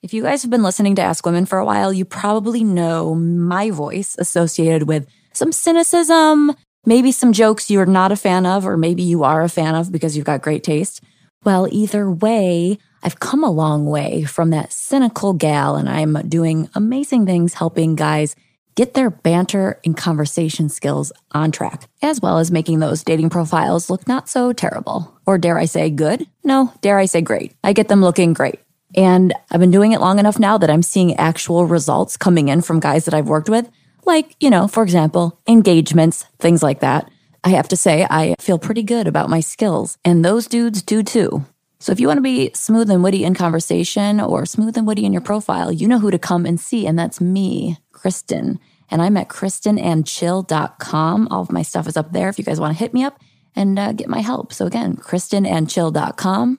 If you guys have been listening to Ask Women for a while, you probably know my voice associated with some cynicism, maybe some jokes you're not a fan of, or maybe you are a fan of because you've got great taste. Well, either way, I've come a long way from that cynical gal, and I'm doing amazing things helping guys get their banter and conversation skills on track, as well as making those dating profiles look not so terrible. Or dare I say good? No, dare I say great. I get them looking great. And I've been doing it long enough now that I'm seeing actual results coming in from guys that I've worked with. Like, you know, for example, engagements, things like that. I have to say, I feel pretty good about my skills, and those dudes do too. So if you want to be smooth and witty in conversation or smooth and witty in your profile, you know who to come and see, and that's me, Kristen. And I'm at kristenandchill.com. All of my stuff is up there if you guys want to hit me up and uh, get my help. So again, kristenandchill.com.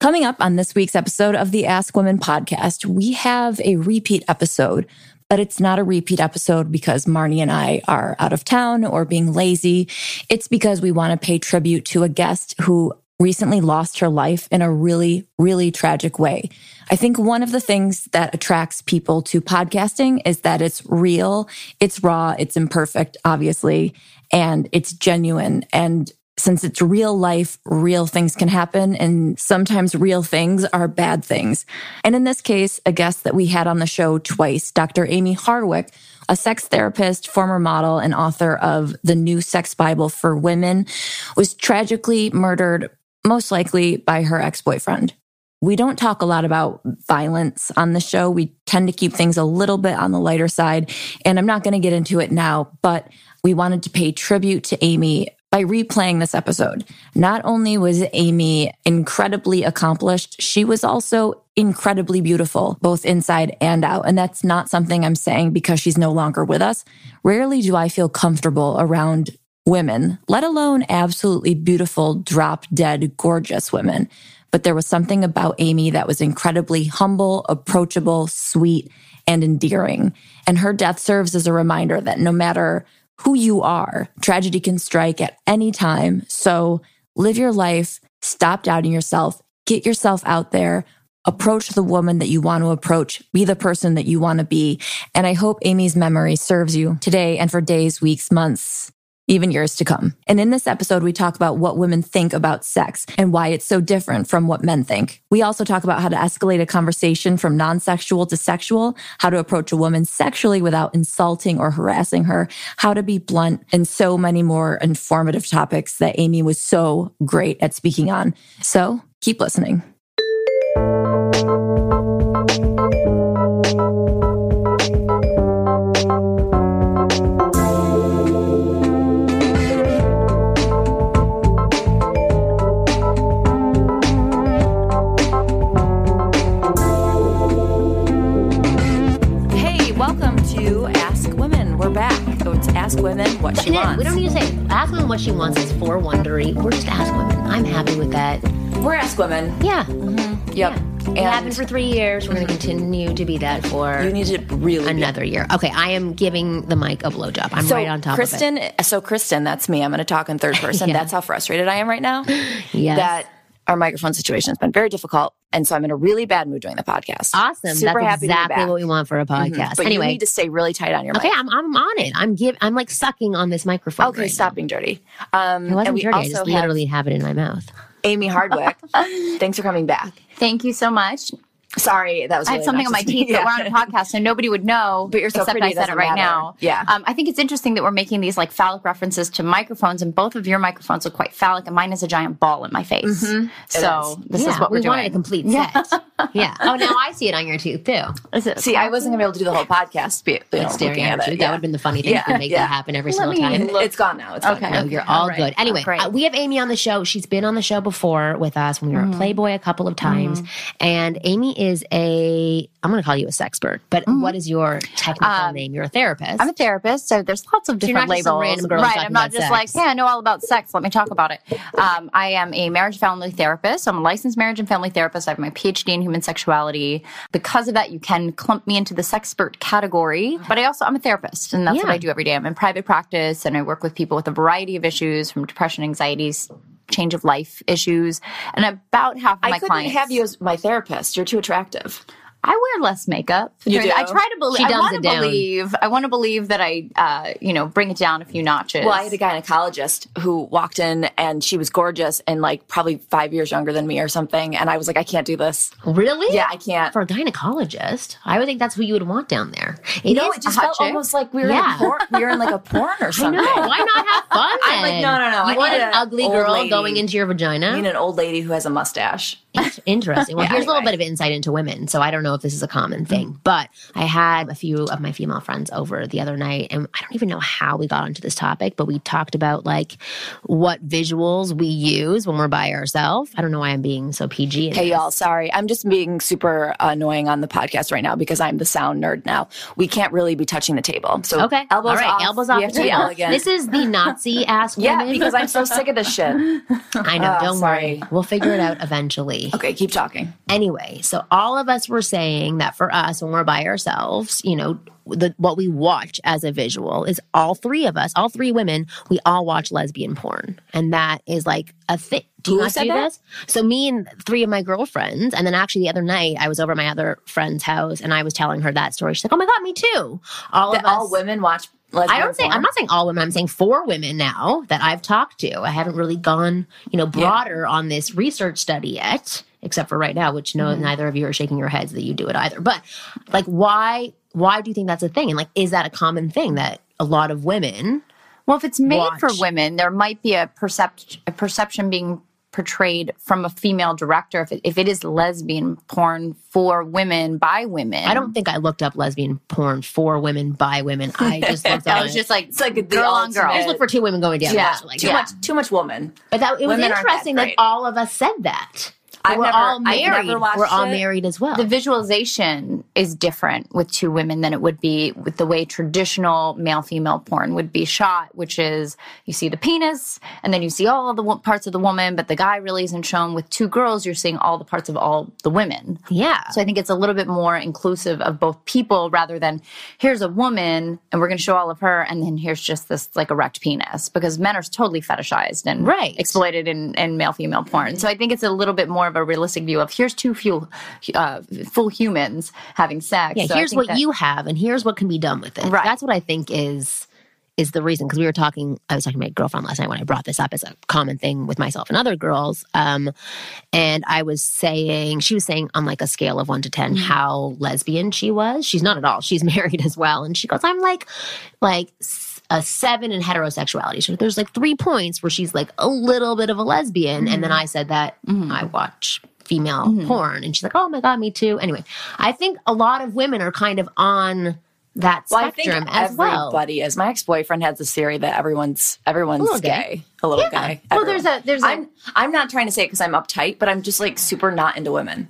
Coming up on this week's episode of the Ask Women podcast, we have a repeat episode, but it's not a repeat episode because Marni and I are out of town or being lazy. It's because we want to pay tribute to a guest who recently lost her life in a really, really tragic way. I think one of the things that attracts people to podcasting is that it's real, it's raw, it's imperfect, obviously, and it's genuine. And since it's real life, real things can happen. And sometimes real things are bad things. And in this case, a guest that we had on the show twice, Dr. Amie Harwick, a sex therapist, former model, and author of the new sex Bible for women, was tragically murdered, most likely by her ex boyfriend. We don't talk a lot about violence on the show. We tend to keep things a little bit on the lighter side. And I'm not going to get into it now, but we wanted to pay tribute to Amie by replaying this episode. Not only was Amie incredibly accomplished, she was also incredibly beautiful, both inside and out. And that's not something I'm saying because she's no longer with us. Rarely do I feel comfortable around women, let alone absolutely beautiful, drop dead, gorgeous women. But there was something about Amie that was incredibly humble, approachable, sweet, and endearing. And her death serves as a reminder that no matter who you are. Tragedy can strike at any time. So live your life, stop doubting yourself, get yourself out there, approach the woman that you want to approach, be the person that you want to be. And I hope Amie's memory serves you today and for days, weeks, months, even years to come. And in this episode, we talk about what women think about sex and why it's so different from what men think. We also talk about how to escalate a conversation from non sexual to sexual, how to approach a woman sexually without insulting or harassing her, how to be blunt, and so many more informative topics that Amie was so great at speaking on. So keep listening. What she wants. We don't need to say ask women what she wants is for Wondery. We're just ask women. I'm happy with that. We're ask women. Yeah. Mm-hmm. Yep. Yeah. It happened for three years. We're going to continue to be that for you need to really another year. Okay, I am giving the mic a blowjob. I'm so right on top Kristen, of it. So Kristen, that's me. I'm going to talk in third person. yeah. That's how frustrated I am right now. yes. That our microphone situation has been very difficult. And so I'm in a really bad mood doing the podcast. Awesome. Super That's happy exactly what we want for a mm-hmm. podcast. Mm-hmm. But anyway, you need to stay really tight on your okay. I'm, I'm on it. I'm give, I'm like sucking on this microphone. Okay, right stop now. being dirty. Um, it wasn't dirty. I just literally have, have it in my mouth. Amie Harwick, thanks for coming back. Thank you so much. Sorry, that was. I Really had something on my teeth, but we're on a podcast, so nobody would know. But you're so except pretty, I said it right matter. now. Yeah. Um, I think it's interesting that we're making these like phallic references to microphones, and both of your microphones look quite phallic, and mine is a giant ball in my face. So this yeah, is what we we're wanted doing. a complete set. yeah. Oh, now I see it on your tooth too. Is it- See, I wasn't gonna be able to do the whole podcast. Be, you know, Staring at at you. it. That yeah. would have been the funny thing. Yeah, to make yeah. that happen every Let single time. look. It's gone now. It's Okay. Gone No, now. you're all right. good. Anyway, uh, we have Amie on the show. She's been on the show before with us when we were at Playboy a couple of times. And Amie is a, I'm going to call you a sexpert, but what is your technical name? You're a therapist. I'm a therapist, so there's lots of So you're different not just some labels. random girl right, I'm not about just sex. like, hey, I know all about sex. Let me talk about it. Um, I am a marriage family therapist. I'm a licensed marriage and family therapist. I have my PhD in human sexuality. Because of that, you can clump me into the sexpert category. But I also I'm a therapist, and that's what I do every day. I'm in private practice, and I work with people with a variety of issues, from depression, anxieties. Change of life issues, and about half of my I couldn't clients have you as my therapist. You're too attractive. I wear less makeup. You do? I try to believe. She I dumbs want it to down. believe. I want to believe that I, uh, you know, bring it down a few notches. Well, I had a gynecologist who walked in and she was gorgeous and like probably five years younger than me or something. And I was like, I can't do this. really? Yeah, I can't. For a gynecologist, I would think that's who you would want down there. It no, it just felt chick. almost like we were Yeah. in porn. We were in like a porn or I something. know. Why not have fun? I'm like, no, no, no, You I want an ugly girl lady. going into your vagina? I mean, an old lady who has a mustache. Interesting. Well, Yeah, here's a little bit of insight into women. So I don't know if this is a common thing, mm-hmm. but I had a few of my female friends over the other night, and I don't even know how we got onto this topic, but we talked about like what visuals we use when we're by ourselves. I don't know why I'm being so PG. Hey, this. y'all, sorry. I'm just being super annoying on the podcast right now because I'm the sound nerd now. We can't really be touching the table. So Okay. elbows off. All right. off. Elbows off. We have the to be table. elegant. This is the Nazi ass yeah, because I'm so sick of this shit. I know. Oh, don't sorry. worry. We'll figure it out eventually. Okay, keep talking. Anyway, so all of us were saying that for us, when we're by ourselves, you know, the, what we watch as a visual is all three of us, all three women, we all watch lesbian porn. And that is like a thing. Do you Who not do that? this? So me and three of my girlfriends, and then actually the other night I was over at my other friend's house and I was telling her that story. She's like, "Oh my god, me too." All That of us, all women watch lesbian I don't say porn? I'm not saying all women. I'm saying four women now that I've talked to. I haven't really gone, you know, broader on this research study yet, except for right now, which no Mm-hmm. neither of you are shaking your heads that you do it either. But like, why? Why do you think that's a thing? And like, is that a common thing that a lot of women? Well, if it's made for women, there might be a percept a perception being portrayed from a female director. If it, if it is lesbian porn for women by women, I don't think I looked up lesbian porn for women by women. I just looked I up. was just like It's like the girl on girl. I just looked for two women going down. yeah, like, too yeah. much, too much woman. But that it was Women aren't that interesting that, all of us said that. I've we're never- all married. never watched we're all it. married as well. the visualization is different with two women than it would be with the way traditional male female porn would be shot, which is you see the penis and then you see all the parts of the woman, but the guy really isn't shown. With two girls, you're seeing all the parts of all the women. yeah. So I think it's a little bit more inclusive of both people rather than here's a woman and we're going to show all of her and then here's just this like erect penis because men are totally fetishized and Right. exploited in, in male female porn. So I think it's a little bit more of a realistic view of here's two full, uh, full humans having sex. Yeah, So here's what that- you have, and here's what can be done with it. Right. That's what I think is is the reason. Because we were talking, I was talking to my girlfriend last night when I brought this up as a common thing with myself and other girls. Um, and I was saying, she was saying on like a scale of one to 10 Mm-hmm. how lesbian she was. She's not at all. She's married as well, and she goes, I'm like, like. A seven in heterosexuality. So there's like three points where she's like a little bit of a lesbian. And Mm-hmm. then I said that I watch female porn. And she's like, oh my God, me too. Anyway, I think a lot of women are kind of on that Well, I think spectrum as well. everybody is. My ex boyfriend has this theory that everyone's everyone's little gay. gay. a little Yeah. gay. Well, there's a- there's a- I'm I'm not trying to say it because I'm uptight, but I'm just like super not into women.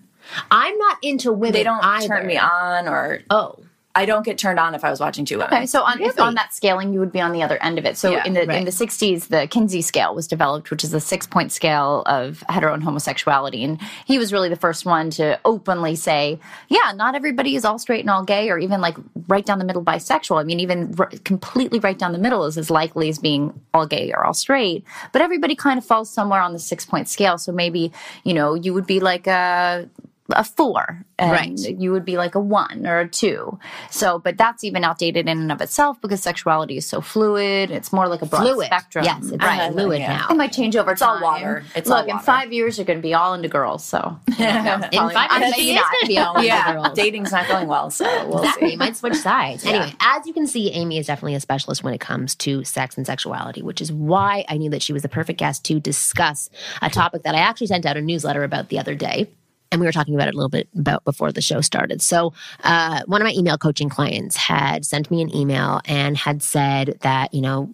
I'm not into women. They don't either. turn me on, or Oh, I don't get turned on if I was watching two women. Okay, so on if Really? on that scaling, you would be on the other end of it. So Yeah, in the in the '60s, the Kinsey scale was developed, which is a six point scale of hetero and homosexuality, and he was really the first one to openly say, "Yeah, not everybody is all straight and all gay, or even like right down the middle bisexual. I mean, even r- completely right down the middle is as likely as being all gay or all straight. But everybody kind of falls somewhere on the six point scale. So maybe you know you would be like a a four and Right. you would be like a one or a two so but that's even outdated in and of itself because sexuality is so fluid it's more like a broad Fluid. spectrum Yes, it's right fluid yeah. now. it might change over It's all water. It's Look, all in five years, you're going to be all into girls. So, In five years, she is going to be all yeah, girls. dating's not going well, so we'll Exactly. see. You might switch sides. Anyway, as you can see, Amie is definitely a specialist when it comes to sex and sexuality, which is why I knew that she was the perfect guest to discuss a topic that I actually sent out a newsletter about the other day. And we were talking about it a little bit about before the show started. So, uh, one of my email coaching clients had sent me an email and had said that, you know,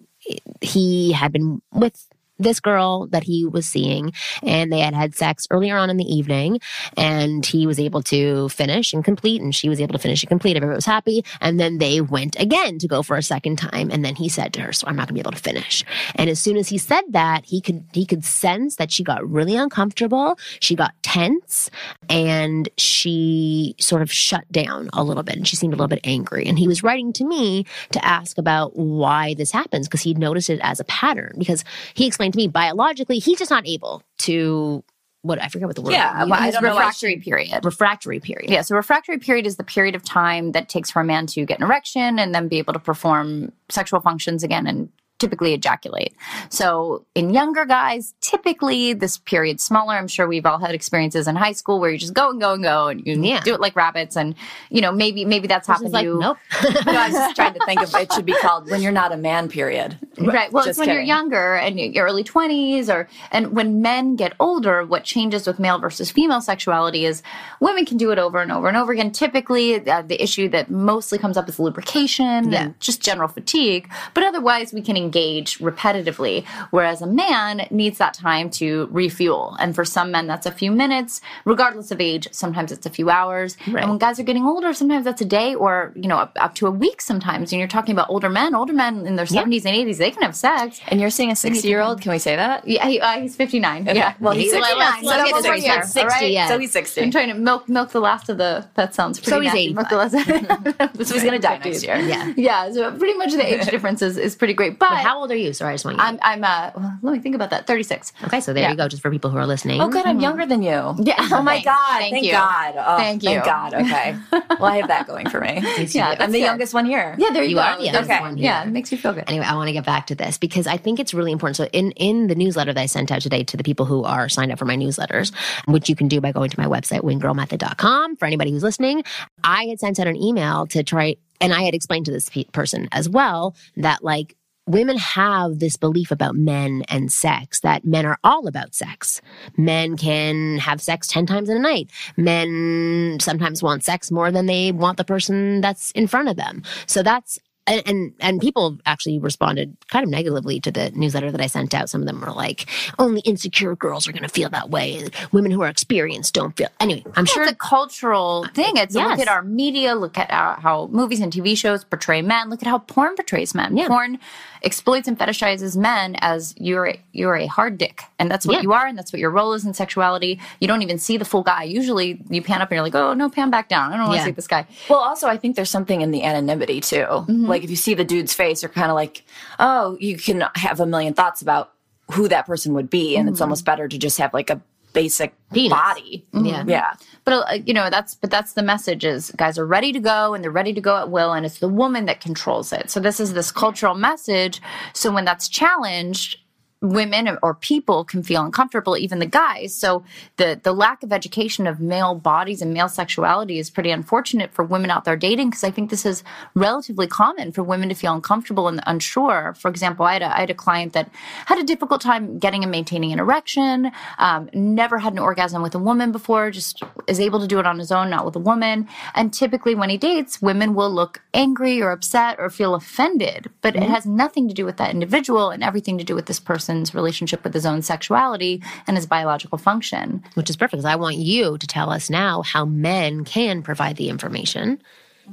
he had been with this girl that he was seeing and they had had sex earlier on in the evening and he was able to finish and complete and she was able to finish and complete everybody was happy and then they went again to go for a second time and then he said to her so i'm not going to be able to finish. And as soon as he said that he could he could sense that she got really uncomfortable she got tense and she sort of shut down a little bit and she seemed a little bit angry. And he was writing to me to ask about why this happens because he'd noticed it as a pattern because he explained to me biologically he's just not able to what I forget what the word Yeah, is. well, I don't know why refractory period. refractory period. Yeah, so refractory period is the period of time that takes for a man to get an erection and then be able to perform sexual functions again and typically ejaculate. So in younger guys, typically this period's smaller. I'm sure we've all had experiences in high school where you just go and go and go and you Yeah. do it like rabbits and you know maybe maybe that's It's happened like to you. nope. No, I was just trying to think of it should be called when you're not a man. Period. Right. Well, it's Just when you're younger and your early 20s or and when men get older, what changes with male versus female sexuality is women can do it over and over and over again. Typically, uh, the issue that mostly comes up is lubrication Yeah. and just general fatigue, but otherwise we can engage repetitively whereas a man needs that time to refuel. And for some men that's a few minutes, regardless of age, sometimes it's a few hours. Right. And when guys are getting older, sometimes that's a day or, you know, up, up to a week sometimes. And you're talking about older men, older men in their 70s and 80s, they can have sex. And you're seeing a 60 year old. Can we say that? Yeah, he, uh, he's 59. Yeah. Well, he's Let's- 69. let's- let's so get almost this right right. here. He's 60 all right? yet. So he's 60. I'm trying to milk milk the last of the. That sounds pretty. So he's nasty. Milk the last. so he's gonna die next year. Yeah. yeah. So pretty much the age difference is, is pretty great. But how old are you? Sorry, I just want you. I'm I'm uh well, let me think about that. 36. okay, so there yeah. you go. Just for people who are listening. Oh, good. I'm younger than you. Yeah. Oh my Thanks. God. Thank Thank, you. God. Oh, Thank you. Thank God. Okay. well, I have that going for me. Yeah, I'm the good. youngest one here. Yeah, there you, You go. are the youngest That's- one Yeah, here. it makes you feel good. Anyway, I want to get back to this because I think it's really important. So, in in the newsletter that I sent out today to the people who are signed up for my newsletters, which you can do by going to my website winggirlmethod.com for anybody who's listening, I had sent out an email to try and I had explained to this pe- person as well that like women have this belief about men and sex that men are all about sex. Men can have sex 10 times in a night. Men sometimes want sex more than they want the person that's in front of them. So that's and, and and people actually responded kind of negatively to the newsletter that I sent out. Some of them were like, "Only insecure girls are going to feel that way, women who are experienced don't feel." Anyway, I'm sure it's a cultural thing. It's Yes. look at our media, look at our, how movies and TV shows portray men. Look at how porn portrays men. Yeah. Porn exploits and fetishizes men as you're you're a hard dick, and that's what Yeah. you are, and that's what your role is in sexuality. You don't even see the full guy. Usually, you pan up and you're like, oh no, pan back down. I don't want to Yeah. see this guy. Well, also, I think there's something in the anonymity too. Mm-hmm. Like if you see the dude's face, you're kind of like, oh, you can have a million thoughts about who that person would be, and Mm-hmm. it's almost better to just have like a basic Penis. body. Yeah. yeah. But uh, you know that's but that's the message is guys are ready to go and they're ready to go at will and it's the woman that controls it. So this is this cultural message. So when that's challenged, women or people can feel uncomfortable, even the guys. So the the lack of education of male bodies and male sexuality is pretty unfortunate for women out there dating because I think this is relatively common for women to feel uncomfortable and unsure. For example, I had a, I had a client that had a difficult time getting and maintaining an erection, um, never had an orgasm with a woman before, just is able to do it on his own, not with a woman. And typically when he dates, women will look angry or upset or feel offended, but it has nothing to do with that individual and everything to do with this person's relationship with his own sexuality and his biological function. which is perfect because I want you to tell us now how men can provide the information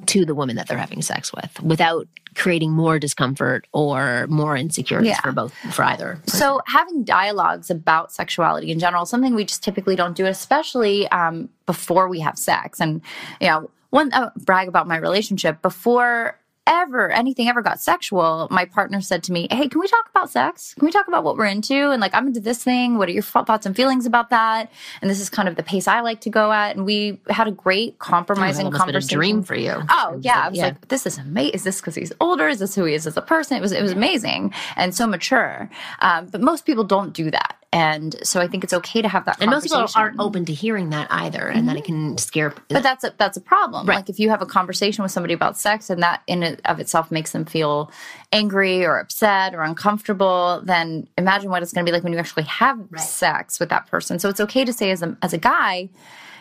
to the woman that they're having sex with without creating more discomfort or more insecurities Yeah. for both for either. So, having dialogues about sexuality in general, something we just typically don't do, especially um, before we have sex. And, you know, one uh, brag about my relationship before ever anything ever got sexual, my partner said to me, Hey, can we talk about sex? Can we talk about what we're into? And like, I'm into this thing. What are your thoughts and feelings about that? And this is kind of the pace I like to go at. And we had a great compromising Oh, that been a conversation. dream for you. Oh yeah, I was Yeah. like, this is amazing. Is this because he's older? Is this who he is as a person? It was it was amazing and so mature. Um, but most people don't do that, and so I think it's okay to have that. And most people aren't open to hearing that either, and that it can mm-hmm. scare. But that's a that's a problem. Right. Like if you have a conversation with somebody about sex and that in and of itself makes them feel angry or upset or uncomfortable, then imagine what it's going to be like when you actually have sex with that person. So it's okay to say as a as a guy,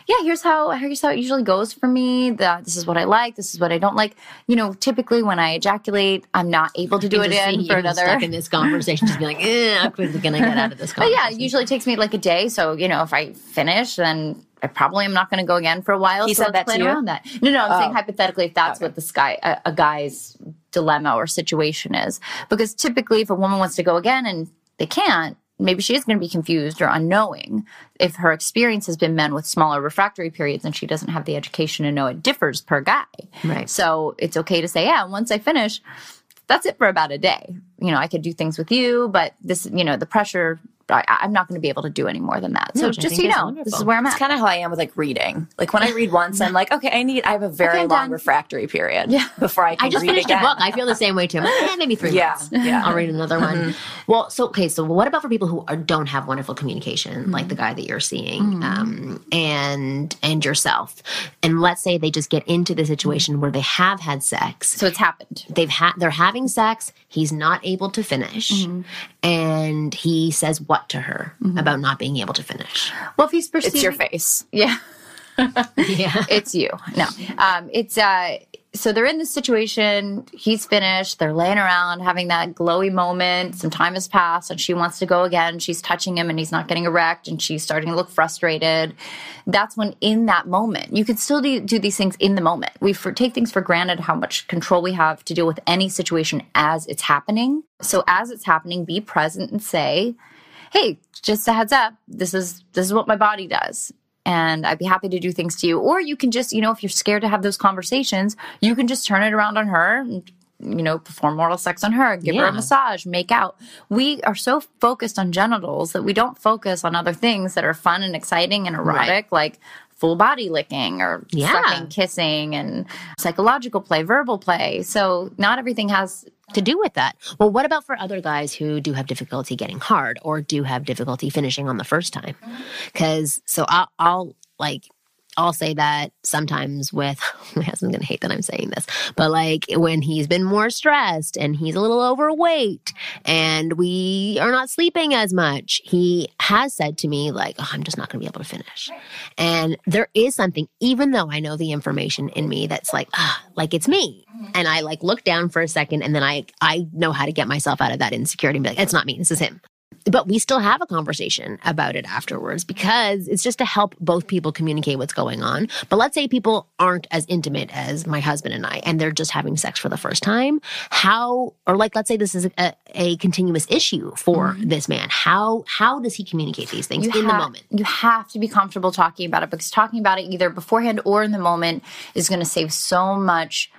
yeah, here's how here's how it usually goes for me. That this is what I like. This is what I don't like. You know, typically when I ejaculate, I'm not able to do it in for another. stuck in this conversation, just be like, how quickly I get out of this But yeah, it usually takes me like a day. So, you know, if I finish, then I probably am not going to go again for a while. He so said that to you? around that. No, no, I'm saying Oh. hypothetically, if that's what this guy, a, a guy's dilemma or situation is. Because typically, if a woman wants to go again and they can't, maybe she is going to be confused or unknowing. If her experience has been men with smaller refractory periods and she doesn't have the education to know it differs per guy. Right. So it's okay to say, yeah, once I finish, that's it for about a day. You know, I could do things with you, but this, you know, the pressure, I, I'm not going to be able to do any more than that. So just so you is know, this is where I'm at. It's at. kind of how I am with like reading. Like when I read once, I'm like, okay, I need. I have a very I'm long done. refractory period. Yeah. Before I can I just read finished again. a book. I feel the same way too. I'm like, eh, maybe three Yeah, months. yeah. I'll read another one. Well, so okay. So what about for people who are, don't have wonderful communication, like the guy that you're seeing, um, and and yourself, and let's say they just get into the situation where they have had sex. So it's happened. They've had they're having sex. He's not able to finish, and he says what to her about not being able to finish. Well, if he's perceiving, It's your face. Yeah. Yeah. it's you. No, um, it's uh, so they're in this situation. He's finished. They're laying around having that glowy moment. Some time has passed, and she wants to go again. She's touching him, and he's not getting erect, and she's starting to look frustrated. That's when, in that moment, you can still do, do these things in the moment. We for, take things for granted how much control we have to deal with any situation as it's happening. So as it's happening, be present and say, "Hey, just a heads up. This is this is what my body does." and I'd be happy to do things to you. Or you can just, you know, if you're scared to have those conversations, you can just turn it around on her and, you know, perform oral sex on her, give her a massage, make out. We are so focused on genitals that we don't focus on other things that are fun and exciting and erotic, Right. like full body licking or Yeah. sucking, kissing, and psychological play, verbal play. So not everything has to oh. do with that. Well, what about for other guys who do have difficulty getting hard or do have difficulty finishing on the first time? Mm-hmm. Because so I'll, I'll like. I'll say that sometimes with my husband's gonna hate that I'm saying this, but like when he's been more stressed and he's a little overweight and we are not sleeping as much, he has said to me, like, oh, I'm just not gonna be able to finish. And there is something, even though I know the information in me that's like, ah, like it's me. And I like look down for a second and then I I know how to get myself out of that insecurity and be like, it's not me, this is him. But we still have a conversation about it afterwards because it's just to help both people communicate what's going on. But let's say people aren't as intimate as my husband and I, and they're just having sex for the first time. How, or like, let's say this is a, a continuous issue for mm-hmm. this man. How how does he communicate these things in the moment? You have to be comfortable talking about it because talking about it either beforehand or in the moment is going to save so much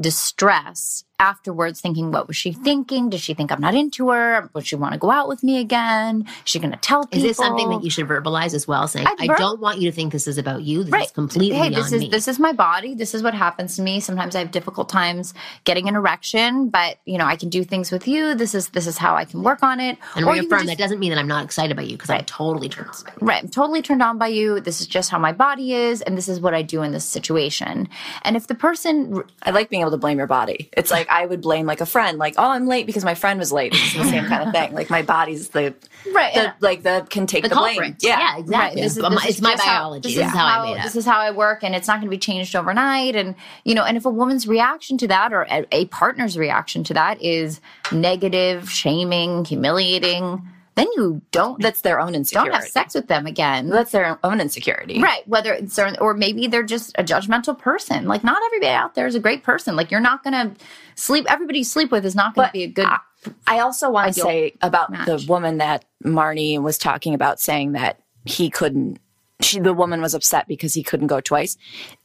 distress afterwards thinking what was she thinking does she think i'm not into her would she want to go out with me again is she going to tell people? Is this something that you should verbalize as well? Saying, I I, don't want you to think this is about you. This right is completely hey this is me. this is my body this is what happens to me sometimes i have difficult times getting an erection but you know i can do things with you this is this is how i can work on it and Or reaffirm just- that doesn't mean that I'm not excited about you because I'm totally turned on by you. Right. I'm totally turned on by you. This is just how my body is, and this is what I do in this situation. And if the person, I like being able to blame your body. It's like I would blame like a friend, like, oh, I'm late because my friend was late. It's the same kind of thing. Like my body's the Right, the, and- like the can take the, The blame. Yeah, Yeah, exactly. this is- But my- this is it's my just how- biology. this This is is how I made up. This is how I work, and it's not going to be changed overnight. And you know, and if a woman's reaction to that, or a, a partner's reaction to that, is negative, shaming, humiliating, then you don't That's their own insecurity. don't have sex with them again. That's their own insecurity. Right. Whether it's or, or maybe they're just a judgmental person. Like not everybody out there is a great person. Like you're not gonna sleep. Everybody you sleep with is not going to But be a good. I, I also want to say about match. the woman that Marni was talking about saying that he couldn't she the woman was upset because he couldn't go twice.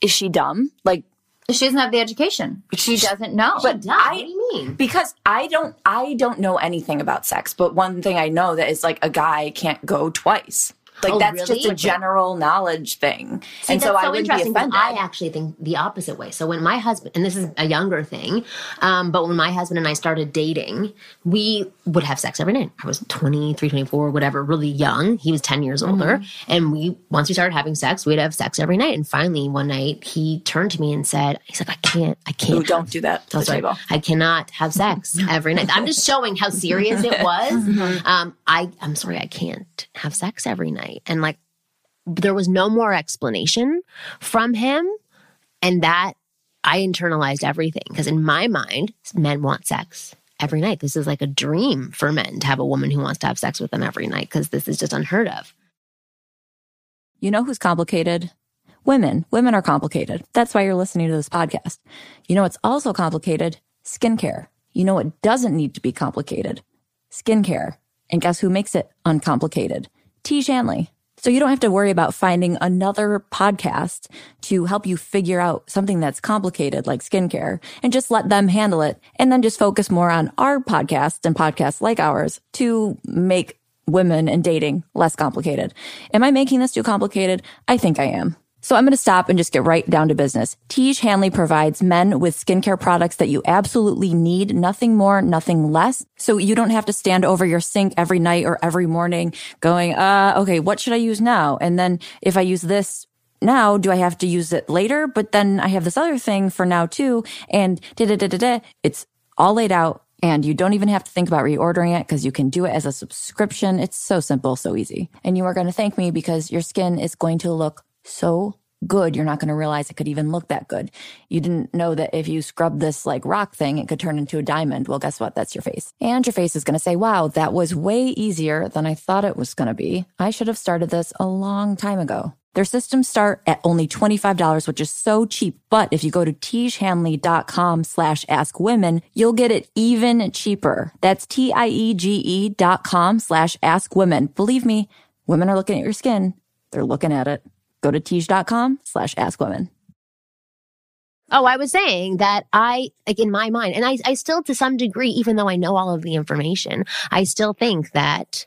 Is she dumb? Like She doesn't have the education. She doesn't know. But Duh, I, what do you mean? because I don't I don't know anything about sex, but one thing I know that is like a guy can't go twice. Like Oh, that's really? just a general knowledge thing. See, and so that's I wouldn't be offended. I actually think the opposite way. So when my husband, and this is a younger thing, um, but when my husband and I started dating, we would have sex every night. I was 23, 24, whatever, really young. He was 10 years Mm-hmm. older. And we, once we started having sex, we'd have sex every night. And finally, one night, he turned to me and said, he's like, I can't, I can't. Ooh, don't do that to the sorry. table. I cannot have sex every night. I'm just showing how serious it was. Mm-hmm. Um, I, I'm sorry, I can't have sex every night. And like, there was no more explanation from him. And that I internalized everything because in my mind, men want sex every night. This is like a dream for men to have a woman who wants to have sex with them every night because this is just unheard of. You know who's complicated? Women. Women are complicated. That's why you're listening to this podcast. You know what's also complicated? Skincare. You know what doesn't need to be complicated? Skincare. And guess who makes it uncomplicated? Tiege Hanley. So you don't have to worry about finding another podcast to help you figure out something that's complicated like skincare and just let them handle it and then just focus more on our podcast and podcasts like ours to make women and dating less complicated. Am I making this too complicated? I think I am. So I'm going to stop and just get right down to business. Tiege Hanley provides men with skincare products that you absolutely need, nothing more, nothing less. So you don't have to stand over your sink every night or every morning going, uh, okay, what should I use now? And then if I use this now, do I have to use it later? But then I have this other thing for now too. And da da da da da. It's all laid out and you don't even have to think about reordering it because you can do it as a subscription. It's so simple, so easy. And you are going to thank me because your skin is going to look so good. You're not going to realize it could even look that good. You didn't know that if you scrub this like rock thing, it could turn into a diamond. Well, guess what? That's your face. And your face is going to say, wow, that was way easier than I thought it was going to be. I should have started this a long time ago. Their systems start at only $25, which is so cheap. But if you go to tiegehanley.com slash ask women, you'll get it even cheaper. That's T-I-E-G-E dot com slash ask women. Believe me, women are looking at your skin. They're looking at it. Go to tiege.com slash ask women. Oh, I was saying that I, like in my mind, and I, I still to some degree, even though I know all of the information, I still think that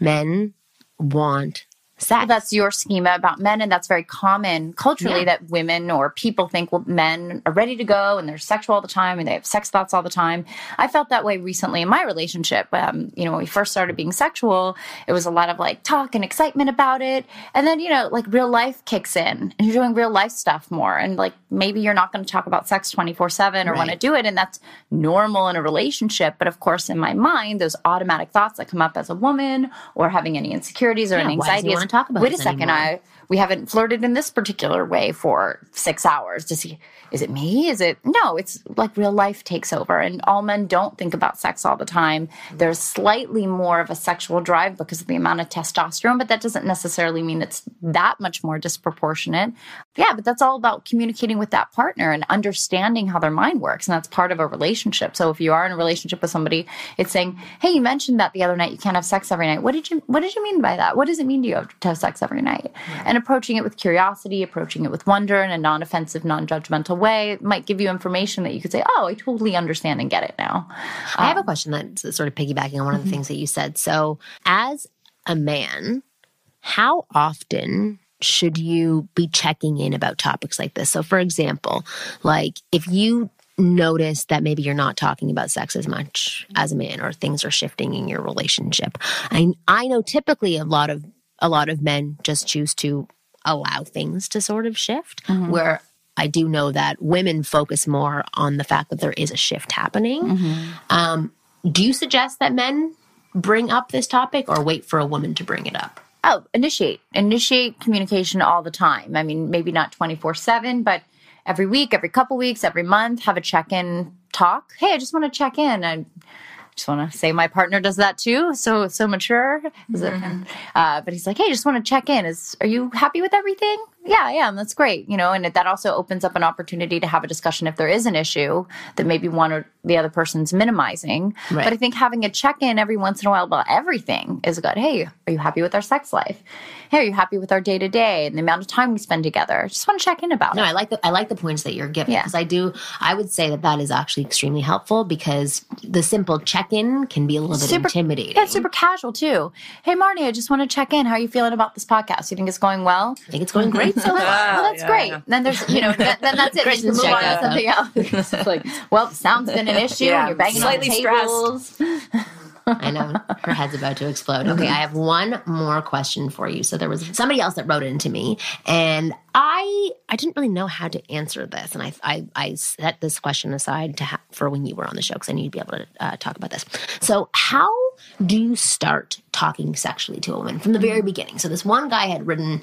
men want sex. That's your schema about men, and that's very common culturally Yeah. that women or people think well, men are ready to go and they're sexual all the time and they have sex thoughts all the time. I felt that way recently in my relationship. Um, you know, when we first started being sexual, it was a lot of like talk and excitement about it, and then you know, like real life kicks in, and you're doing real life stuff more, and like maybe you're not going to talk about sex twenty four seven or want to do it, and that's normal in a relationship. But of course, in my mind, those automatic thoughts that come up as a woman or having any insecurities or Yeah, any why doesn't he anxieties. wanna talk about Wait a second, anymore? I we haven't flirted in this particular way for six hours. Does he? Is it me? Is it no? It's like real life takes over, and all men don't think about sex all the time. There's slightly more of a sexual drive because of the amount of testosterone, but that doesn't necessarily mean it's that much more disproportionate. Yeah, but that's all about communicating with that partner and understanding how their mind works, and that's part of a relationship. So if you are in a relationship with somebody, it's saying, "Hey, you mentioned that the other night you can't have sex every night. What did you What did you mean by that? What does it mean to you to have sex every night?" And approaching it with curiosity, approaching it with wonder in a non-offensive, non-judgmental way might give you information that you could say, "Oh, I totally understand and get it now." I have um, a question that's sort of piggybacking on one of the mm-hmm. things that you said. So, as a man, how often should you be checking in about topics like this? So, for example, like if you notice that maybe you're not talking about sex as much as a man or things are shifting in your relationship. I I know typically a lot of a lot of men just choose to allow things to sort of shift where I do know that women focus more on the fact that there is a shift happening. Um, do you suggest that men bring up this topic or wait for a woman to bring it up? Oh, initiate. Initiate communication all the time. I mean, maybe not 24 7, but every week, every couple weeks, every month, have a check in talk. Hey, I just want to check in. I just want to say my partner does that too. So, so mature. It- uh, but he's like, hey, just want to check in. Is, are you happy with everything? Yeah, I am. That's great. You know, and that also opens up an opportunity to have a discussion if there is an issue that maybe one or the other person's minimizing. Right. But I think having a check in every once in a while about everything is good. Hey, are you happy with our sex life? Hey, are you happy with our day to day and the amount of time we spend together? Just want to check in about No, it. I like the I like the points that you're giving Yeah. because I do. I would say that that is actually extremely helpful because the simple check in can be a little bit Super- intimidating. Yeah, super casual too. Hey, Marni, I just want to check in. How are you feeling about this podcast? You think it's going well? I think it's going mm-hmm. great so far. well, that's great. Then there's, you know, then, then that's it. Then you can move on to out, something else. It's like, well, the sound's been an issue. Yeah, and you're banging slightly on stressed. tables. I know her head's about to explode. Okay, I have one more question for you. So there was somebody else that wrote into me, and I I didn't really know how to answer this, and I I, I set this question aside to ha- for when you were on the show because I need you'd be able to uh, talk about this. So how do you start talking sexually to a woman from the very beginning? So this one guy had written.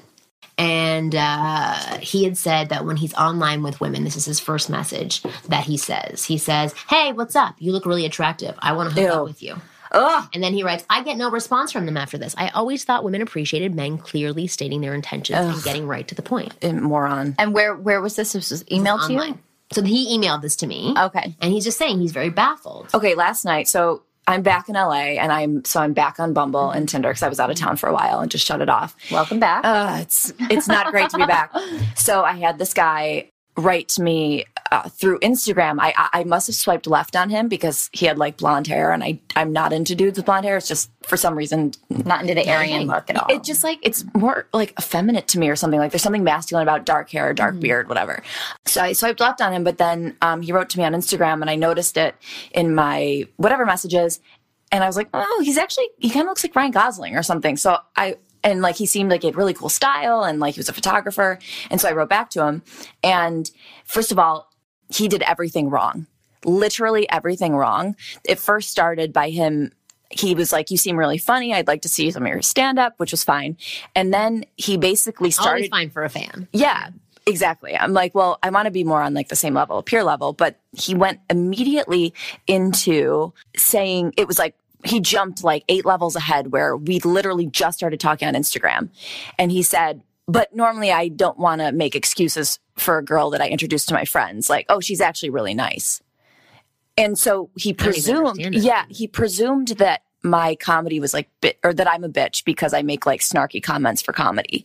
And uh, he had said that when he's online with women, this is his first message that he says. He says, Hey, what's up? You look really attractive. I want to hook Ew. up with you. Ugh. And then he writes, I get no response from them after this. I always thought women appreciated men clearly stating their intentions and getting right to the point. moron. And where where was this? This was emailed to you? So he emailed this to me. Okay. And he's just saying he's very baffled. Okay, last night. So I'm back in LA, and I'm so I'm back on Bumble and Tinder because I was out of town for a while and just shut it off. Welcome back. Uh, it's it's not great to be back. So I had this guy write to me uh, through Instagram. I I must have swiped left on him because he had like blonde hair, and I I'm not into dudes with blonde hair. It's just for some reason Not into the Aryan look at all. it just like it's more like effeminate to me or something like there's something masculine about dark hair dark beard whatever so i swiped left on him but then um, he wrote to me on instagram and i noticed it in my whatever messages and i was like oh he's actually he kind of looks like ryan gosling or something so i and like he seemed like he had really cool style and like he was a photographer and so i wrote back to him and first of all he did everything wrong literally everything wrong it first started by him he was like, "You seem really funny. I'd like to see some of your stand up," which was fine. And then he basically Always started. fine for a fan. Yeah, exactly. I'm like, well, I want to be more on like the same level, peer level. But he went immediately into saying it was like he jumped like eight levels ahead where we literally just started talking on Instagram, and he said. But normally I don't want to make excuses for a girl that I introduced to my friends. Like, oh, she's actually really nice. And so he presumed, yeah, he presumed that my comedy was like bit or that I'm a bitch because I make like snarky comments for comedy.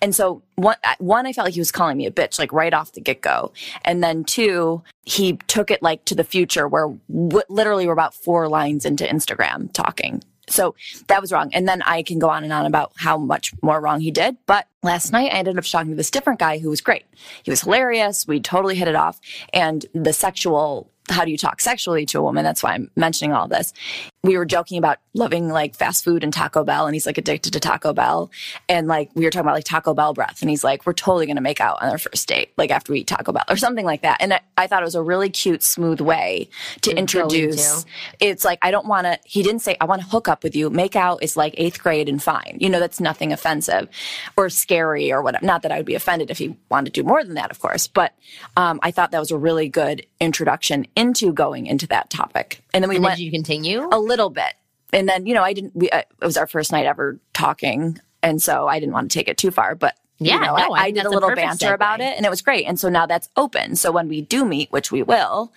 And so one one I felt like he was calling me a bitch like right off the get-go. And then two, he took it like to the future where w- literally we're about four lines into Instagram talking. So that was wrong. And then I can go on and on about how much more wrong he did. But last night I ended up talking to this different guy who was great. He was hilarious. We totally hit it off. And the sexual how do you talk sexually to a woman? That's why I'm mentioning all this. We were joking about loving like fast food and Taco Bell, and he's like addicted to Taco Bell. And like we were talking about like Taco Bell breath, and he's like, we're totally gonna make out on our first date, like after we eat Taco Bell or something like that. And I, I thought it was a really cute, smooth way to introduce. It's like I don't want to. He didn't say I want to hook up with you. Make out is like eighth grade and fine. You know that's nothing offensive or scary or whatever. Not that I would be offended if he wanted to do more than that, of course. But um, I thought that was a really good introduction into going into that topic. And then we And went did you continue? a little bit. And then, you know, I didn't, we, uh, it was our first night ever talking. And so I didn't want to take it too far, but Yeah, you know, no, I I, I did a that's a little perfect banter about it and it was great. And so now that's open. So when we do meet, which we will,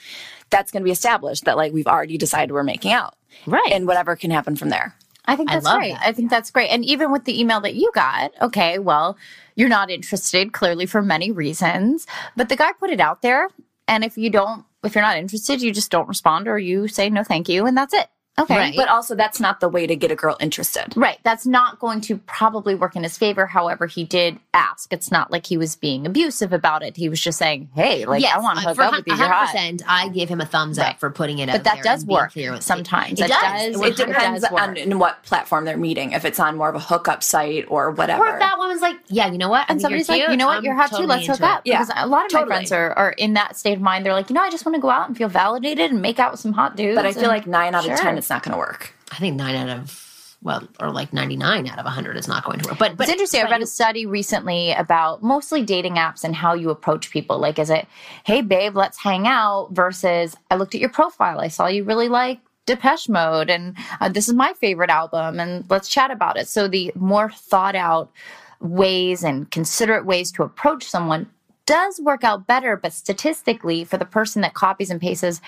that's going to be established that like we've already decided we're making out. Right. And whatever can happen from there. I think that's love great. that. I think that's great. And even with the email that you got, okay, well, you're not interested clearly for many reasons, but the guy put it out there. And if you don't, if you're not interested, you just don't respond or you say no, thank you, and that's it. Okay. Right. But also, that's not the way to get a girl interested. Right. That's not going to probably work in his favor. However, he did ask. It's not like he was being abusive about it. He was just saying, hey, like, yes, I want to uh, hook up with you. 100%, I give him a thumbs up right. for putting it but that does work sometimes. It, it does. does. It depends does on what platform they're meeting. If it's on more of a hookup site or whatever. Or if that woman's like, yeah, you know what? And somebody's like, you know what? I'm you're hot totally too. Let's hook up. Yeah. Because a lot of totally. my friends are, are in that state of mind. They're like, you know, I just want to go out and feel validated and make out with some hot dudes. But I feel like nine out of 10, it's not going to work. I think nine out of, well, or like 99 out of 100 is not going to work. But, but it's interesting. I read you- a study recently about mostly dating apps and how you approach people. Like, is it, hey, babe, let's hang out versus I looked at your profile. I saw you really like Depeche Mode and uh, this is my favorite album and let's chat about it. So the more thought out ways and considerate ways to approach someone does work out better, but statistically, for the person that copies and pastes,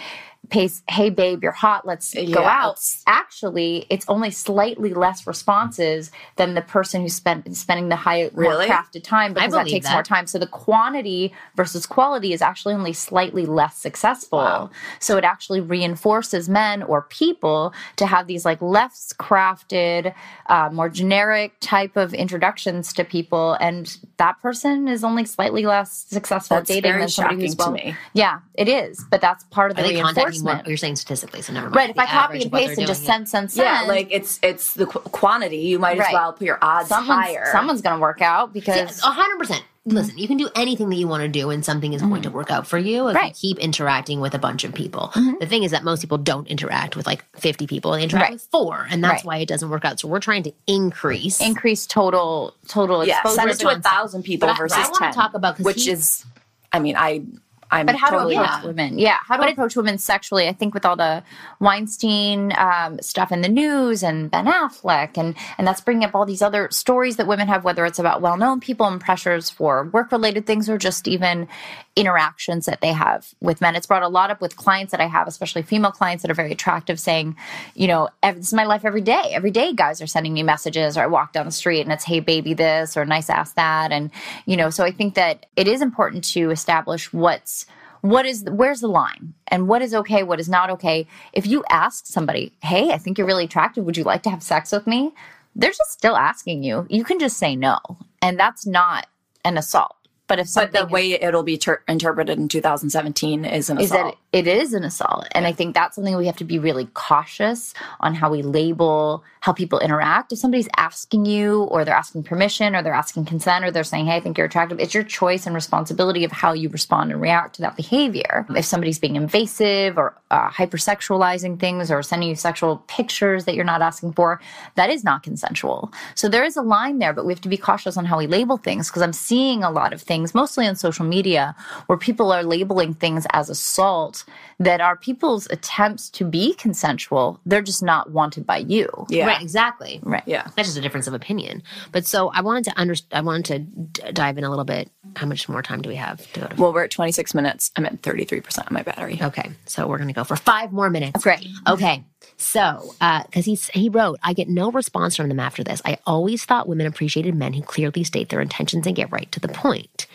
pastes, "Hey babe, you're hot, let's go out." it's- Actually, it's only slightly less responses than the person who's spent spending the high more Really? crafted time because that takes that. more time. So the quantity versus quality is actually only slightly less successful. So it actually reinforces men or people to have these like less crafted, uh, more generic type of introductions to people, and that person is only slightly less successful That's dating than somebody who's well. to me. Yeah, it is, but that's part of the they more? You're saying statistically, so never mind. Right, if The I copy and paste and just send, send, send, Yeah, like it's it's the qu- quantity. You might as Right. well put your odds someone's, higher. someone's going to work out because A hundred percent. Listen, you can do anything that you want to do, and something is going to work out for you if Mm-hmm. Right. Mm-hmm. you keep interacting with a bunch of people. The thing is that most people don't interact with like 50 people; they interact Right. with four, and that's Right. why it doesn't work out. So we're trying to increase. increase total total yeah, exposure. send it to a thousand people But versus I wanna ten. talk about- which he- is, I mean, I I'm But how totally to approach Yeah. women? Yeah, how do to approach women sexually? I think with all the Weinstein um, stuff in the news and Ben Affleck, and and that's bringing up all these other stories that women have, whether it's about well-known people and pressures for work-related things, or just even interactions that they have with men. It's brought a lot up with clients that I have, especially female clients that are very attractive, saying, you know, this is my life every day. Every day, guys are sending me messages, or I walk down the street and it's, hey, baby, this, or nice ass that, and you know, so I think that it is important to establish what's what is where's the line and what is okay what is not okay. If you ask somebody hey i think you're really attractive. Would you like to have sex with me? they're just still asking you. You can just say no and that's not an assault but if But the way it'll be ter- interpreted in 2017 is an is assault. that it is an assault. And i think that's something we have to be really cautious on how we label how people interact. If somebody's asking you or they're asking permission or they're asking consent or they're saying hey i think you're attractive it's your choice and responsibility of how you respond and react to that behavior. If somebody's being invasive or uh, hypersexualizing things or sending you sexual pictures that you're not asking for that is not consensual. So there is a line there but we have to be cautious on how we label things because i'm seeing a lot of things mostly on social media where people are labeling things as assault that are people's attempts to be consensual they're just not wanted by you yeah. Right, exactly. right Yeah. That's just a difference of opinion. But so I wanted to under, I wanted to d- dive in a little bit. How much more time do we have to go to? Well, we're at 26 minutes. I'm at 33% of my battery. Okay, so we're gonna go for five more minutes. Great. Okay, so uh, because he's he wrote, I get no response from them after this. I always thought women appreciated men who clearly state their intentions and get right to the point.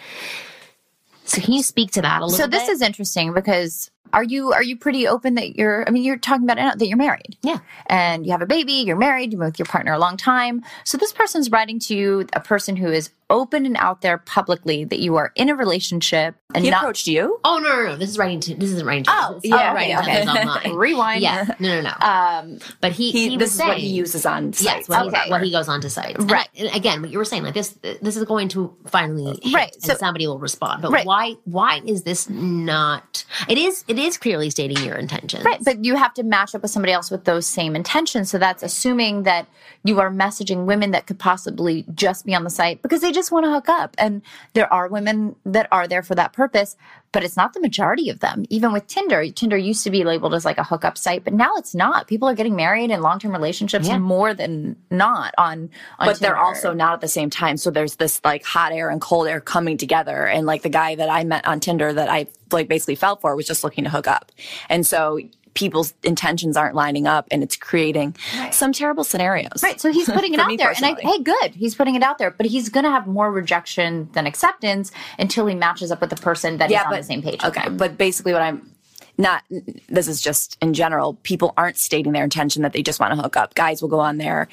So can you speak to that a little so bit? this is interesting because are you are you pretty open that you're i mean you're talking about it, that you're married Yeah. and you have a baby you're married you've been with your partner a long time so this person's writing to you a person who is open and out there publicly that you are in a relationship and He not approached you? Oh no, no, no! This is writing to. This isn't writing to. Oh, this is yeah, writing okay, okay. rewind Yeah, no, no, no. um but he, He, he, this was is what he uses on Yes, sites. what, or he, what he goes on to sites. Right. I- And again, what you were saying, like this, this is going to finally hit Right, and so- somebody will respond. But Right. why? Why is this not? It is. It is clearly stating your intentions. Right, but you have to match up with somebody else with those same intentions. So that's assuming that you are messaging women that could possibly just be on the site because they just want to hook up. And there are women that are there for that purpose, but it's not the majority of them. Even with Tinder, Tinder used to be labeled as like a hookup site, but now it's not. People are getting married in long term relationships Yeah. more than not on, on but they're also not at the same time. So there's this like hot air and cold air coming together. And like the guy that I met on Tinder that I like basically fell for was just looking to hook up. And so people's intentions aren't lining up and it's creating some terrible scenarios. Right. So he's putting it out there. And I, hey, good. He's putting it out there, but he's going to have more rejection than acceptance until he matches up with the person that that is on the same page. Okay, but basically, what I'm not. This is just in general. People aren't stating their intention that they just want to hook up. Guys will go on there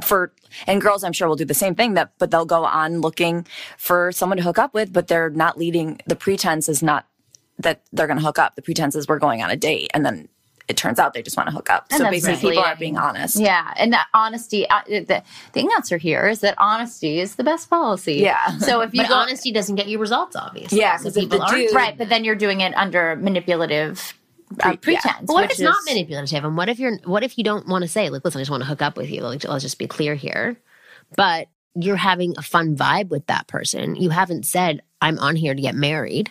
for, and girls I'm sure will do the same thing. That, but they'll go on looking for someone to hook up with, but they're not leading. The pretense is not that they're going to hook up. The pretense is we're going on a date, and then it turns out they just want to hook up. And so basically, misleading. people aren't being honest. Yeah, and that honesty. Uh, the, the answer here is that honesty is the best policy. Yeah. So if you But go, honesty doesn't get you results, obviously. Yeah, So 'cause if people aren't. right, but then you're doing it under manipulative uh, pretense. But what if which it's not manipulative? And what if you're what if you don't want to say, like, listen, I just want to hook up with you. Like, let's just be clear here. But you're having a fun vibe with that person. You haven't said, I'm on here to get married.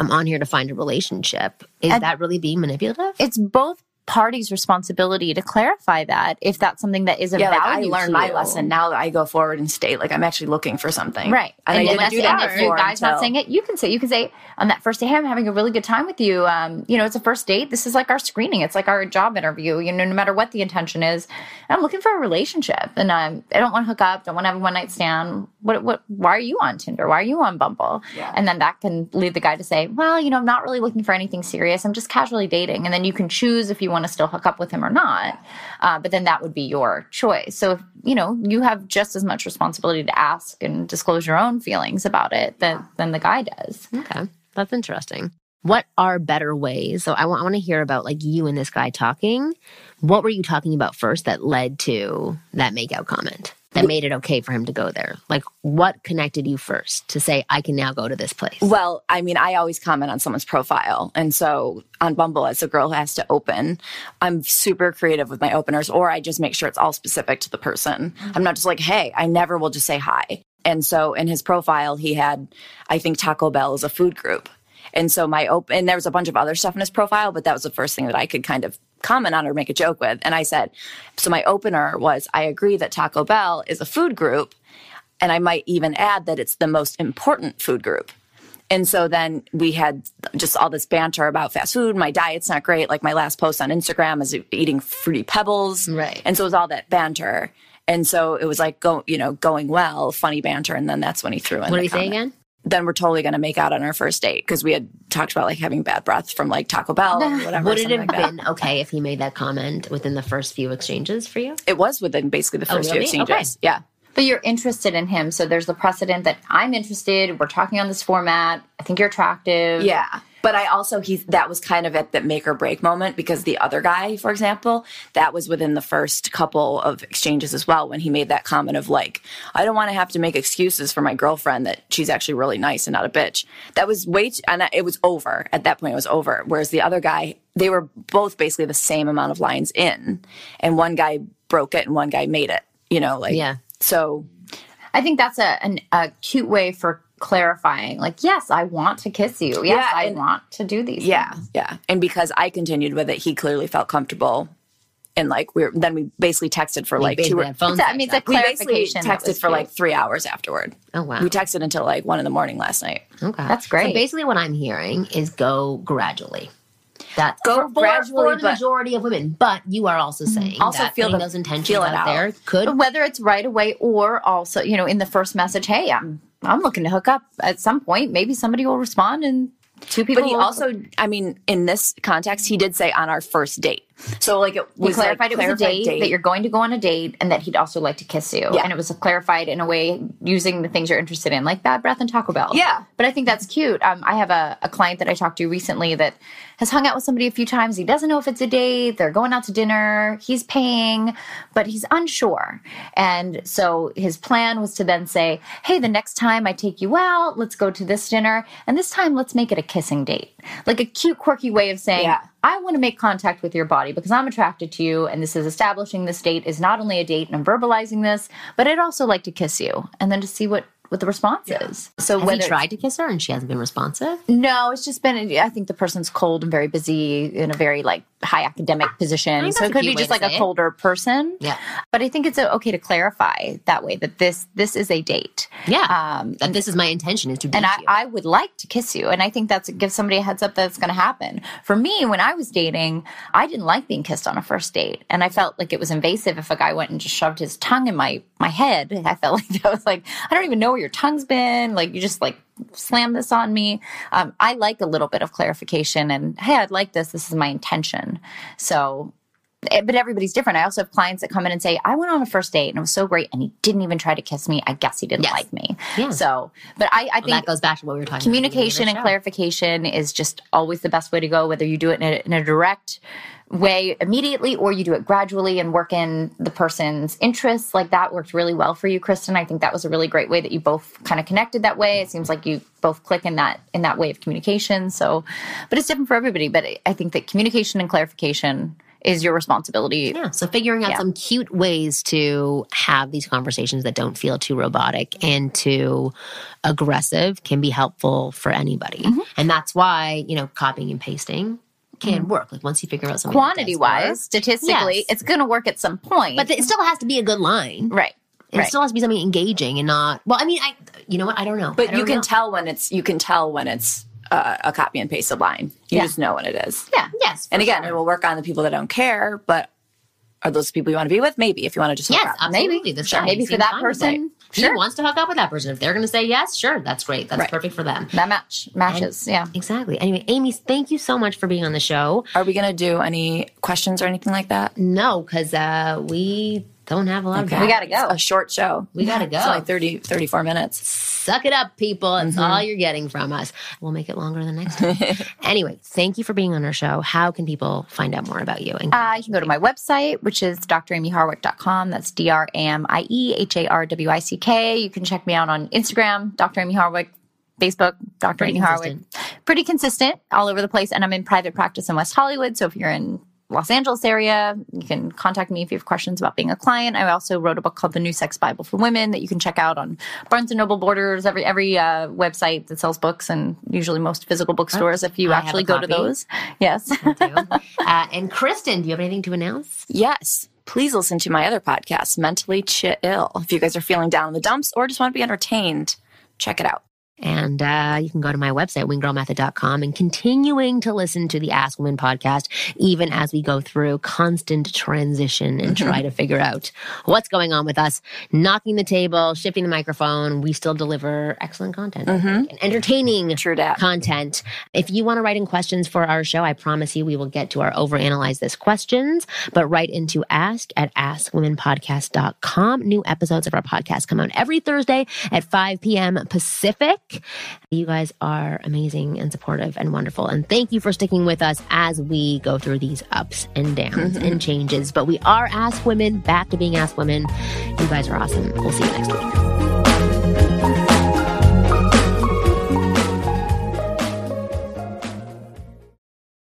I'm on here to find a relationship. Is And- that really being manipulative? It's both parties' responsibility to clarify that if that's something that is of yeah, like I learned my you. lesson. Now that I go forward and state like I'm actually looking for something. Right. And, I didn't do that if you guys guy's not saying it, you can say, you can say on that first day, hey, I'm having a really good time with you. Um, you know, it's a first date. This is like our screening. It's like our job interview. You know, no matter what the intention is, I'm looking for a relationship and um, I don't want to hook up. Don't want to have a one night stand. What, what, why are you on Tinder? Why are you on Bumble? Yeah. And then that can lead the guy to say, well, you know, I'm not really looking for anything serious. I'm just casually dating. And then you can choose if you want to still hook up with him or not. Uh, but then that would be your choice. So if, you know, you have just as much responsibility to ask and disclose your own feelings about it than, than the guy does. Okay, that's interesting. What are better ways? So I want I want to hear about like you and this guy talking. What were you talking about first that led to that makeout comment that made it okay for him to go there? Like what connected you first to say I can now go to this place? Well, I mean, I always comment on someone's profile. And so on Bumble, as a girl has to open, I'm super creative with my openers, or I just make sure it's all specific to the person. Mm-hmm. I'm not just like, hey, I never will just say hi. And so in his profile, he had, I think Taco Bell is a food group. And so my open, and there was a bunch of other stuff in his profile, but that was the first thing that I could kind of comment on or make a joke with. And I said, so my opener was, I agree that Taco Bell is a food group. And I might even add that it's the most important food group. And so then we had just all this banter about fast food. My diet's not great. Like my last post on Instagram is eating fruity pebbles. Right. And so it was all that banter. And so it was like go, you know, going well, funny banter. And then that's when he threw in. what the you he say again? Then we're totally going to make out on our first date because we had talked about like having bad breath from like Taco Bell or whatever. Would it have like that. been okay if he made that comment within the first few exchanges for you? It was within basically the oh, first few Oh, really? exchanges. Yeah. But you're interested in him. So there's the precedent that I'm interested. We're talking on this format. I think you're attractive. Yeah. But I also he that was kind of at the make or break moment because the other guy, for example, that was within the first couple of exchanges as well when he made that comment of like, I don't want to have to make excuses for my girlfriend that she's actually really nice and not a bitch. That was way too, and it was over at that point. It was over. Whereas the other guy, they were both basically the same amount of lines in, and one guy broke it and one guy made it. You know, like Yeah. So I think that's a, an, a cute way for clarifying. Like, yes, I want to kiss you. Yes, Yeah, I and- want to do these. Yeah, things. yeah. And because I continued with it, he clearly felt comfortable. And like we are then we basically texted for like two. had phone It's a- I mean, it's a after. we basically clarification that texted was for like three hours afterward. Oh, wow. We texted until like one in the morning last night. Okay. That's great. So basically, what I'm hearing is go gradually. That Go for, for- gradually, for the but- majority of women. But you are also mm-hmm. saying Also that feel the- those intentions feel it out, out. there could. whether it's right away or also, you know, in the first message, hey, I'm I'm looking to hook up at some point. Maybe somebody will respond and two people. But he will- also, I mean, in this context, he did say on our first date. So like it was clarified like, it was a clarified date, that you're going to go on a date and that he'd also like to kiss you. Yeah. And it was clarified in a way using the things you're interested in, like bad breath and Taco Bell. Yeah. But I think that's cute. Um, I have a, a client that I talked to recently that has hung out with somebody a few times. He doesn't know if it's a date. They're going out to dinner. He's paying, but he's unsure. And so his plan was to then say, hey, the next time I take you out, let's go to this dinner. And this time, let's make it a kissing date. Like a cute, quirky way of saying, Yeah. I want to make contact with your body because I'm attracted to you, and this is establishing this date is not only a date, and I'm verbalizing this, but I'd also like to kiss you, and then to see what what the response is. So Has whether he tried to kiss her and she hasn't been responsive? no, it's just been. I think the person's cold and very busy in a very like high academic position, so it could be just like a say it. colder person. Yeah. but I think it's okay to clarify that way that this this is a date. Yeah. Um, that this is my intention is to and I. I would like to kiss you. And I think that's gives somebody a heads up that it's going to happen. For me, when I was dating, I didn't like being kissed on a first date, and I felt like it was invasive if a guy went and just shoved his tongue in my my head. I felt like that was like I don't even know where your tongue's been. Like you just like slam this on me. Um, I like a little bit of clarification, and hey, I'd like this. This is my intention. So. eh, But everybody's different. I also have clients that come in and say, I went on a first date and it was so great, and he didn't even try to kiss me. I guess he didn't Yes. like me. Yeah. So, but I, I Well, think that goes back to what we were talking communication about. and clarification is just always the best way to go whether you do it in a, in a direct way immediately or you do it gradually and work in the person's interests like that worked really well for you kristen i think that was a really great way that you both kind of connected that way it seems like you both click in that in that way of communication so but it's different for everybody but i think that communication and clarification is your responsibility Yeah. So figuring out Yeah. some cute ways to have these conversations that don't feel too robotic and too aggressive can be helpful for anybody. Mm-hmm. And that's why, you know, copying and pasting can work. Like once you figure out something Quantity does work. wise, statistically, Yes. it's going to work at some point. but it still has to be a good line. right. Right. It still has to be something engaging and not. Well, I mean, I. You know what? I don't know. But you don't can know. tell when it's you can tell when it's uh, a copy and pasted line. You Yeah. just know when it is. Yeah. Yes. And again, sure. it will work on the people that don't care, but are those people you want to be with? Maybe if you want to just Yes, absolutely. Maybe. This Sure. Maybe for that person. with person, it. He sure. wants to hook up with that person. If they're going to say yes, sure, that's great. That's Right. perfect for them. That match matches. yeah. Exactly. Anyway, Amie, thank you so much for being on the show. Are we going to do any questions or anything like that? No, because uh, we don't have a lot of time. We got to go. A short show. We gotta go. It's only 30, 34 minutes. Suck it up, people. It's Mm-hmm. all you're getting from us. We'll make it longer the next time. anyway, thank you for being on our show. How can people find out more about you? And Uh, you can go to my website, which is dramieharwick.com. That's D R A M I E H A R W I C K. You can check me out on Instagram, Dr. Amie Harwick, Facebook, Dr. Pretty Amie Harwick. Pretty consistent all over the place. And I'm in private practice in West Hollywood. So if you're in Los Angeles area, you can contact me if you have questions about being a client. I also wrote a book called The New Sex Bible for Women that you can check out on Barnes and Noble Borders, every every uh, website that sells books, and usually most physical bookstores if you I actually a go to those. Yes. uh, and Kristen, do you have anything to announce? Yes. Please listen to my other podcast, Mentally Chill. If you guys are feeling down in the dumps or just want to be entertained, check it out. And uh, you can go to my website, winggirlmethod.com, and continuing to listen to the Ask Women podcast, even as we go through constant transition and try to figure out what's going on with us, knocking the table, shifting the microphone. We still deliver excellent content think, and entertaining True dat. content. If you want to write in questions for our show, I promise you we will get to our overanalyze this questions, but write into ask at askwomenpodcast.com. New episodes of our podcast come out every Thursday at 5 p.m. Pacific. You guys are amazing and supportive and wonderful. And thank you for sticking with us as we go through these ups and downs mm-hmm. and changes. But we are Ask Women, back to being Ask Women. You guys are awesome. We'll see you next week.